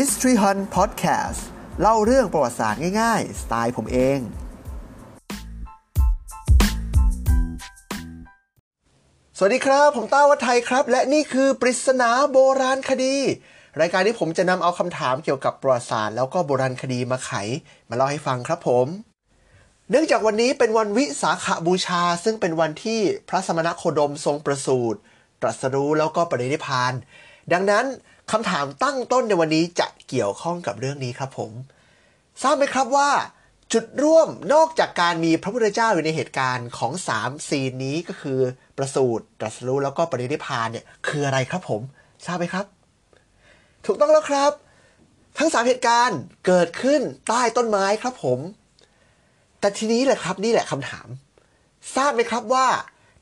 History Hunt Podcast เล่าเรื่องประวัติศาสตร์ง่ายๆ สไตล์ผมเอง สวัสดีครับ ผมต้าวัฒไทยครับ และนี่คือปริศนาโบราณคดี รายการที่ผมจะนำเอาคำถามเกี่ยวกับประวัติศาสตร์แล้วก็โบราณคดีมาไข มาเล่าให้ฟังครับผม เนื่องจากวันนี้เป็นวันวิสาขบูชา ซึ่งเป็นวันที่พระสมณโคดมทรงประสูติตรัสรู้แล้วก็ปรินิพพาน ดังนั้น คำถามตั้งต้นในวันนี้จะเกี่ยวข้องกับเรื่องนี้ครับผม ทราบไหมครับว่า จุดร่วมนอกจากการมีพระพุทธเจ้าอยู่ในเหตุการณ์ของ3ซีนนี้ก็คือ ประสูติตรัสรู้แล้วก็ปรินิพพานเนี่ยคืออะไรครับผม ทราบไหมครับ ถูกต้องแล้วครับ ทั้งสามเหตุการณ์เกิดขึ้นใต้ต้นไม้ครับผม แต่ทีนี้แหละครับนี่แหละคำถาม ทราบไหมครับว่า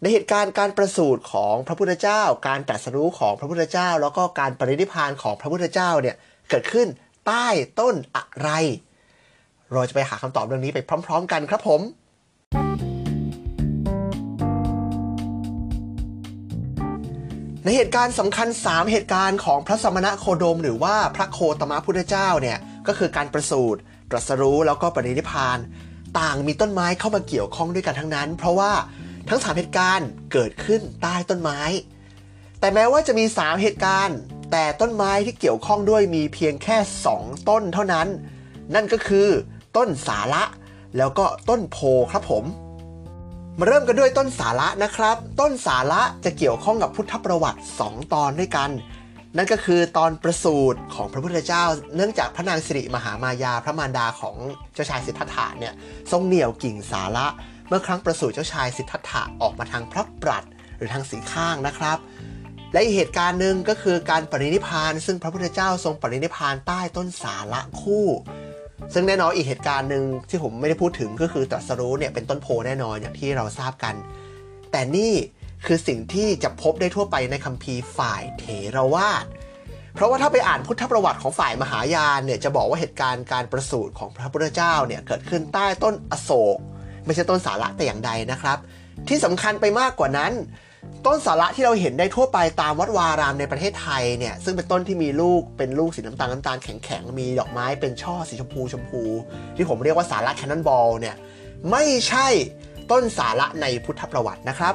ในเหตุการณ์การประสูติของพระพุทธเจ้า การตรัสรู้ของพระพุทธเจ้า แล้วก็การปรินิพานของพระพุทธเจ้าเนี่ยเกิดขึ้นใต้ต้นอะไร เราจะไปหาคำตอบเรื่องนี้ไปพร้อม ๆ กันครับผม ในเหตุการณ์สำคัญ 3 เหตุการณ์ของพระสมณะโคดม หรือว่าพระโคตมะพุทธเจ้าเนี่ยก็คือการประสูติตรัสรู้แล้วก็ปรินิพพาน ต่างมีต้นไม้เข้ามาเกี่ยวข้องด้วยกันทั้งนั้น เพราะว่า ทั้ง 3 เหตุการณ์เกิดขึ้นใต้ต้นไม้ แต่แม้ว่าจะมี 3 เหตุการณ์ แต่ต้นไม้ที่เกี่ยวข้องด้วยมีเพียงแค่ 2 ต้นเท่านั้น นั่นก็คือต้นสาระ แล้วก็ต้นโพครับผม มาเริ่มกันด้วยต้นสาระนะครับ ต้นสาระจะเกี่ยวข้องกับพุทธประวัติ 2 ตอนด้วยกัน นั่นก็คือตอนประสูติของพระพุทธเจ้า เนื่องจากพระนางสิริมหามายาพระมารดาของเจ้าชายสิทธัตถะเนี่ยทรงเหนี่ยวกิ่งสาระเมื่อครั้งประสูติเจ้าชายสิทธัตถะออกมาทางพระปรัดหรือทางสีข้างนะครับ และอีกเหตุการณ์หนึ่งก็คือการปรินิพาน ซึ่งพระพุทธเจ้าทรงปรินิพานใต้ต้นสาระคู่ ซึ่งแน่นอนอีกเหตุการณ์หนึ่งที่ผมไม่ได้พูดถึงก็คือตรัสรู้เนี่ยเป็นต้นโพแน่นอนอย่างที่เราทราบกัน แต่นี่ คือสิ่งที่จะพบได้ทั่วไปในคัมภีร์ฝ่ายเถรวาท เพราะว่าถ้าไปอ่านพุทธประวัติของฝ่ายมหายานเนี่ยจะบอกว่าเหตุการณ์การประสูติของพระพุทธเจ้าเนี่ยเกิดขึ้นใต้ต้นอโศก ไม่ใช่ต้นสาระแต่อย่างใดนะครับ ที่สำคัญไปมากกว่านั้น ต้นสาระที่เราเห็นได้ทั่วไปตามวัดวารามในประเทศไทยเนี่ยซึ่งเป็นต้นที่มีลูกเป็นลูกสีน้ำตาลน้ำตาลแข็งๆมีดอกไม้เป็นช่อสีชมพูชมพู ที่ผมเรียกว่าสาระแคนนอนบอลเนี่ยไม่ใช่ต้นสาระในพุทธประวัตินะครับ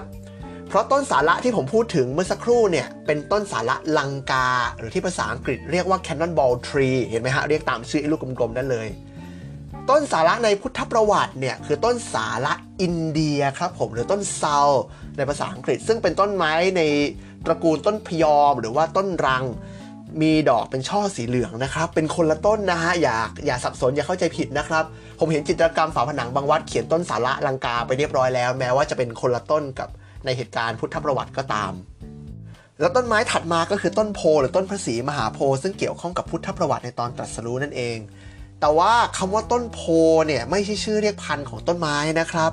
เพราะต้นสาระที่ผมพูดถึงเมื่อสักครู่เนี่ย เป็นต้นสาระลังกา หรือที่ภาษาอังกฤษเรียกว่า cannonball tree เห็นไหมฮะ เรียกตามชื่อลูกกลมๆนั่นเลย ต้นสาระในพุทธประวัติเนี่ย คือต้นสาระอินเดียครับผมหรือต้นเซาในภาษาอังกฤษ ซึ่งเป็นต้นไม้ในตระกูลต้นพยอม หรือว่าต้นรังมีดอกเป็นช่อสีเหลืองนะครับ เป็นคนละต้นนะฮะ อย่าอย่าสับสนอย่าเข้าใจผิดนะครับ ผมเห็นจิตรกรรมฝาผนังบางวัดเขียนต้นสาระลังกาไปเรียบร้อยแล้ว แม้ว่าจะเป็นคนละต้นกับ ในเหตุการณ์พุทธประวัติก็ตาม แล้วต้นไม้ถัดมาก็คือต้นโพหรือต้นพระศรีมหาโพธิ์ซึ่งเกี่ยวข้องกับพุทธประวัติในตอนตรัสรู้นั่นเอง แต่ว่าคำว่าต้นโพเนี่ยไม่ใช่ชื่อเรียกพันธุ์ของต้นไม้นะครับ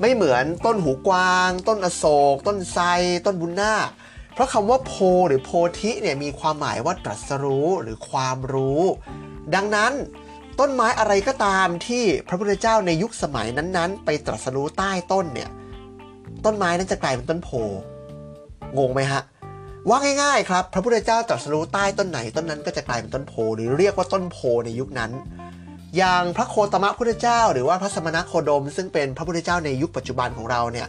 ไม่เหมือนต้นหูกวาง ต้นอโศก ต้นไทรต้นบุญนาคเพราะคำว่าโพหรือโพธิเนี่ยมีความหมายว่าตรัสรู้หรือความรู้ ดังนั้น ต้นไม้อะไรก็ตามที่พระพุทธเจ้าในยุคสมัยนั้นๆ ไปตรัสรู้ใต้ต้นเนี่ย ต้นไม้นั้นจะกลายเป็นต้นโพ งงไหมฮะ ว่าง่ายๆครับ พระพุทธเจ้าตรัสรู้ใต้ต้นไหนต้นนั้นก็จะกลายเป็นต้นโพ หรือเรียกว่าต้นโพในยุคนั้น อย่างพระโคตมะพุทธเจ้า หรือว่าพระสมณโคดม ซึ่งเป็นพระพุทธเจ้าในยุคปัจจุบันของเราเนี่ย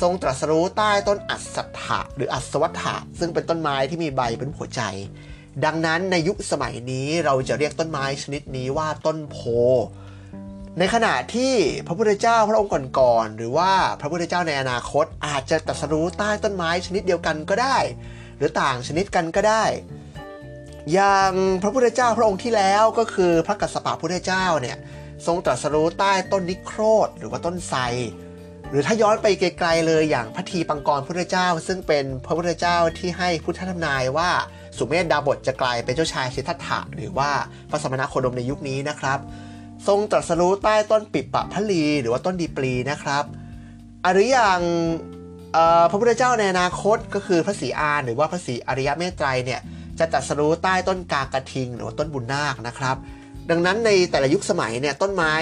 ทรงตรัสรู้ใต้ต้นอัศถะหรืออัศวัฏฐะซึ่งเป็นต้นไม้ที่มีใบเป็นหัวใจ ดังนั้นในยุคสมัยนี้เราจะเรียกต้นไม้ชนิดนี้ว่าต้นโพ ในขณะที่พระพุทธเจ้าพระองค์ก่อนๆหรือว่าพระพุทธเจ้าในอนาคต อาจจะตรัสรู้ใต้ต้นไม้ชนิดเดียวกันก็ได้ หรือต่างชนิดกันก็ได้ อย่างพระพุทธเจ้าพระองค์ที่แล้วก็คือพระกัสสปะพุทธเจ้าเนี่ยทรงตรัสรู้ใต้ต้นนิโครธหรือว่าต้นไทรหรือถ้าย้อนไปไกลๆเลยอย่างพระทีปังกรพุทธเจ้า ซึ่งเป็นพระพุทธเจ้าที่ให้พุทธธรรมนายว่าสุเมธดาบทจะกลายเป็นเจ้าชายสิทธัตถะหรือว่าพระสมณโคดมในยุคนี้นะครับ ทรงตรัสรู้ใต้ต้นปิปะพลีหรือว่าต้นดีปลีนะครับหรืออย่างพระพุทธเจ้าในอนาคตก็คือพระศรีอานหรือว่าพระศรีอริยเมตไตรเนี่ยจะตัดสรู้ใต้ต้นกากระทิง หรือว่าต้นบุญนาคนะครับ ดังนั้นในแต่ละยุคสมัยเนี่ยต้นไม้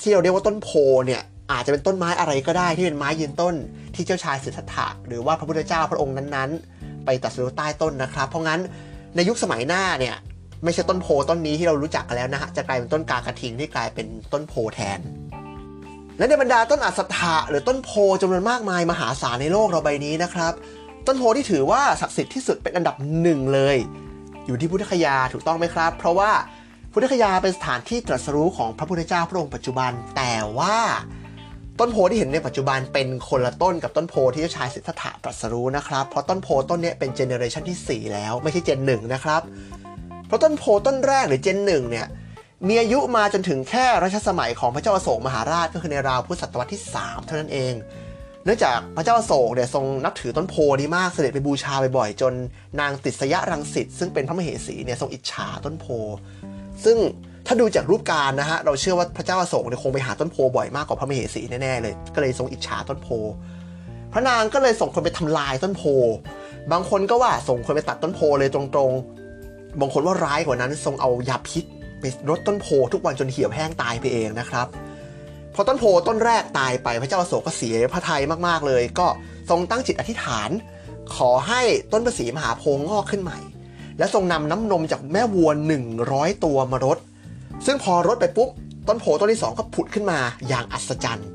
ที่เราเรียกว่าต้นโพเนี่ยอาจจะเป็นต้นไม้อะไรก็ได้ที่เป็นไม้ยืนต้น ที่เจ้าชายสิทธัตถะหรือว่าพระพุทธเจ้าพระองค์นั้นๆ ไปตัดสรู้ใต้ต้นนะครับ เพราะงั้นในยุคสมัยหน้าเนี่ย ไม่ใช่ต้นโพต้นนี้ที่เรารู้จักกันแล้วนะฮะจะกลายเป็นต้นกากระทิงที่กลายเป็นต้นโพแทน และในบรรดาต้นอัศถะหรือต้นโพจำนวนมากมายมหาศาลในโลกเราใบนี้นะครับ ต้นโพที่ถือว่าศักดิ์สิทธิ์ที่สุดเป็นอันดับหนึ่งเลย อยู่ที่พุทธคยาถูกต้องไหมครับ เพราะว่าพุทธคยาเป็นสถานที่ตรัสรู้ของพระพุทธเจ้าพระองค์ปัจจุบัน แต่ว่าต้นโพธิ์ที่เห็นในปัจจุบันเป็นคนละต้นกับต้นโพธิ์ที่เจ้าชายสิทธัตถะตรัสรู้นะครับ เพราะต้นโพธิ์ต้นนี้เป็น generation ที่ 4 แล้วไม่ใช่ gen หนึ่งนะครับ เพราะต้นโพธิ์ต้นแรกหรือ gen หนึ่งเนี่ยมีอายุมาจนถึงแค่รัชสมัยของพระเจ้าอโศกมหาราชก็คือในราวพุทธศตวรรษที่ 3 เท่านั้นเอง เนื่องจากพระเจ้าอโศกเนี่ยทรงนับถือต้นโพธิ์นี้มากเสด็จไปบูชาบ่อยๆจนนางติสยรังสิตซึ่งเป็นพระมเหสีเนี่ยทรงอิจฉาต้นโพ ซึ่งถ้าดูจากรูปการนะฮะเราเชื่อว่าพระเจ้าอโศกเนี่ยคงไปหาต้นโพบ่อยมากกว่าพระมเหสีแน่ๆเลย ก็เลยทรงอิจฉาต้นโพ พระนางก็เลยส่งคนไปทำลายต้นโพ บางคนก็ว่าส่งคนไปตัดต้นโพเลยตรงๆ บางคนว่าร้ายกว่านั้นทรงเอายาพิษไปรดต้นโพทุกวันจนเหี่ยวแห้งตายไปเองนะครับพอต้นโพต้นแรกตายไปพระเจ้าโศกก็เสียพระทัยมากๆเลย ก็ทรงตั้งจิตอธิษฐาน ขอให้ต้นประสีมหาโพงงอกขึ้นใหม่ และทรงนำน้ำนมจากแม่วัว 100 ตัวมารดซึ่งพอรดไปปุ๊บต้นโพต้นที่ 2 ก็ผุดขึ้นมาอย่างอัศจรรย์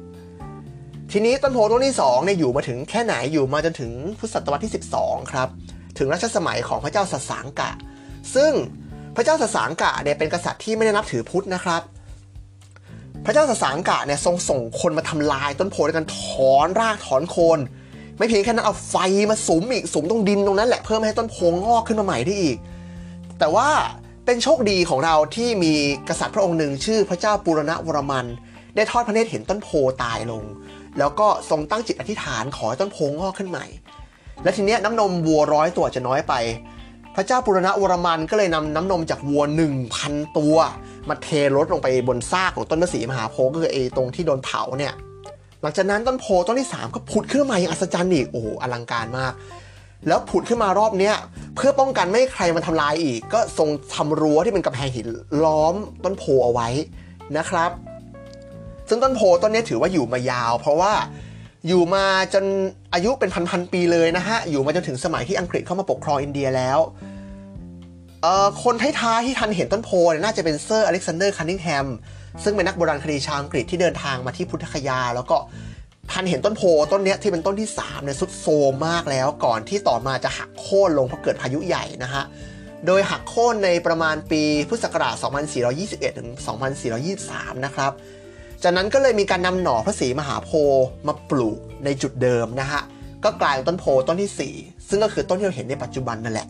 ทีนี้ต้นโพต้นที่2เนี่ยอยู่มาถึงแค่ไหนอยู่มาจนถึงพุทธศตวรรษที่ 12 ครับ ถึงรัชสมัยของพระเจ้าสสางกะ ซึ่งพระเจ้าสสางกะเนี่ยเป็นกษัตริย์ที่ไม่ได้นับถือพุทธนะครับ พระเจ้าสสางกะเนี่ยทรงส่งคนมาทำลายต้นโพด้วยกันถอนรากถอนโคน ไม่เพียงแค่นั้นเอาไฟมาสุมอีกสุมตรงดินตรงนั้นแหละเพื่อไม่ให้ต้นโพงอกขึ้นมาใหม่ได้อีก แต่ว่าเป็นโชคดีของเราที่มีกษัตริย์พระองค์หนึ่งชื่อพระเจ้าปุรณวรมัน ได้ทอดพระเนตรเห็นต้นโพตายลง แล้วก็ทรงตั้งจิตอธิษฐานขอให้ต้นโพงอกขึ้นใหม่ และทีเนี้ยน้ำนมวัวร้อยตัวจะน้อยไป พระเจ้าปุรณะวรมันก็เลยนำน้ำนมจากวัว 1,000 ตัว มาเทรดลงไปบนซากของต้นมะสีมหาโพก็คือไอ้ตรงที่โดนเผาเนี่ยหลังจากนั้นต้นโพต้นที่ 3 ก็ผุดขึ้นมาอย่างอัศจรรย์อีกโอ้โหอลังการมาก แล้วผุดขึ้นมารอบเนี้ยเพื่อป้องกันไม่ให้ใครมาทำลายอีก ก็ทรงทำรั้วที่เป็นกำแพงหินล้อมต้นโพเอาไว้นะครับ ซึ่งต้นโพต้นนี้ถือว่าอยู่มายาว เพราะว่า อยู่มาจนอายุเป็นพันๆปีเลยนะฮะ อยู่มาจนถึงสมัยที่อังกฤษเข้ามาปกครองอินเดียแล้วคนท้ายๆที่ทันเห็นต้นโพธิ์น่าจะเป็นเซอร์อเล็กซานเดอร์คันนิงแฮมซึ่งเป็นนักโบราณคดีชาวอังกฤษที่เดินทางมาที่พุทธคยา แล้วก็ทันเห็นต้นโพธิ์ต้นนี้ที่เป็นต้นที่3เนี่ยทรุดโทรมมากแล้วก่อนที่ต่อมาจะหักโค่นลงเพราะเกิดพายุใหญ่นะฮะโดยหักโค่นในประมาณปีพุทธศักราช 2421 ถึง 2423 นะครับ จากนั้นก็เลยมีการนำหน่อพระศรีมหาโพธิ์มาปลูกในจุดเดิมนะฮะก็กลายเป็นต้นโพธิ์ต้นที่ 4 ซึ่งก็คือต้นที่เราเห็นในปัจจุบันนั่นแหละ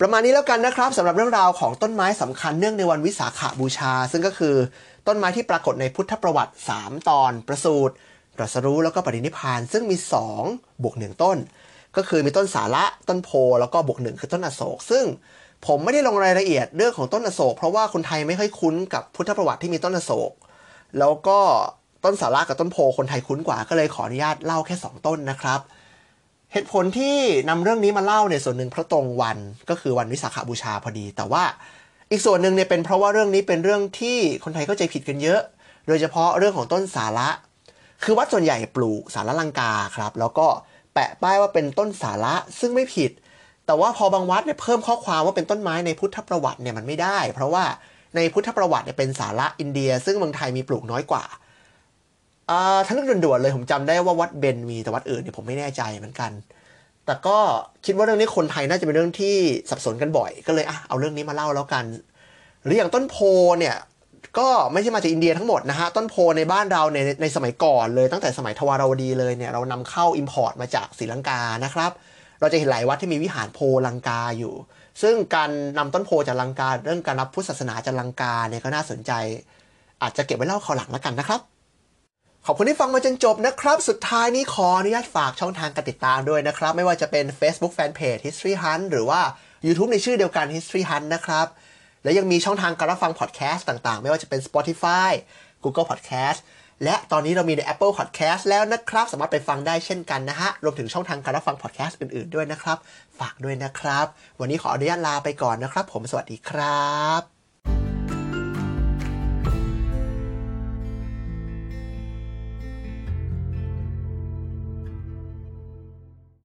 ประมาณนี้แล้วกันนะครับสำหรับเรื่องราวของต้นไม้สำคัญเนื่องในวันวิสาขาบูชา ซึ่งก็คือต้นไม้ที่ปรากฏในพุทธประวัติ 3 ตอน ประสูตรตรัสรู้แล้วก็ปรินิพพาน ซึ่งมี2บวกหนึ่งต้น ก็คือมีต้นสาระต้นโพแล้วก็บวกหนึ่งคือต้นอโศกซึ่ง ผมไม่ได้ลงรายละเอียดเรื่องของต้นอโศก เพราะว่าคนไทยไม่ค่อยคุ้นกับพุทธประวัติที่มีต้นอโศก แล้วก็ต้นสาระกับต้นโพคนไทยคุ้นกว่าก็เลยขออนุญาตเล่าแค่ 2 ต้นนะครับ เหตุผลที่นำเรื่องนี้มาเล่าเนี่ยส่วนหนึ่งเพราะตรงวันก็คือวันวิสาขบูชาพอดี แต่ว่าอีกส่วนหนึ่งเนี่ยเป็นเพราะว่าเรื่องนี้เป็นเรื่องที่คนไทยเข้าใจผิดกันเยอะ โดยเฉพาะเรื่องของต้นสาระ คือวัดส่วนใหญ่ปลูกสาระลังกาครับ แล้วก็แปะป้ายว่าเป็นต้นสาระซึ่งไม่ผิด แต่ว่าพอบางวัดเนี่ยเพิ่มข้อความว่าเป็นต้นไม้ในพุทธประวัติเนี่ยมันไม่ได้ เพราะว่าในพุทธประวัติเนี่ยเป็นสาระอินเดีย ซึ่งเมืองไทยมีปลูกน้อยกว่าอ่าถ้านึกด่วนๆเลยผมจำได้ว่าวัดเบญฯมีแต่วัดอื่นเนี่ยผมไม่แน่ใจเหมือนกัน แต่ก็คิดว่าเรื่องนี้คนไทยน่าจะเป็นเรื่องที่สับสนกันบ่อย ก็เลยอะเอาเรื่องนี้มาเล่าแล้วกัน หรืออย่างต้นโพธิ์เนี่ยก็ไม่ใช่มาจากอินเดียทั้งหมดนะฮะต้นโพธิ์ในบ้านเราในในสมัยก่อนเลยตั้งแต่สมัยทวารวดีเลยเนี่ยเรานำเข้า import มาจากศรีลังกานะครับ เราจะเห็นหลายวัดที่มีวิหารโพธิ์ลังกาอยู่ ซึ่งการนำต้นโพธิ์จากลังกา เรื่องการรับพุทธศาสนาจากลังกาเนี่ยก็น่าสนใจ อาจจะเก็บไว้เล่าคราวหลังแล้วกันนะครับขอบคุณที่ฟังมาจนจบนะครับ สุดท้ายนี้ขออนุญาตฝากช่องทางการติดตามด้วยนะครับ ไม่ว่าจะเป็น Facebook Fanpage History Hunt หรือว่า YouTube ในชื่อเดียวกัน History Hunt นะครับ และยังมีช่องทางการรับฟังพอดแคสต์ต่างๆ ไม่ว่าจะเป็น Spotify Google Podcast และตอนนี้เรามีใน Apple Podcast แล้วนะครับ สามารถไปฟังได้เช่นกันนะฮะ รวมถึงช่องทางการรับฟังพอดแคสต์อื่นๆด้วยนะครับ ฝากด้วยนะครับ วันนี้ขออนุญาตลาไปก่อนนะครับ ผมสวัสดีครับ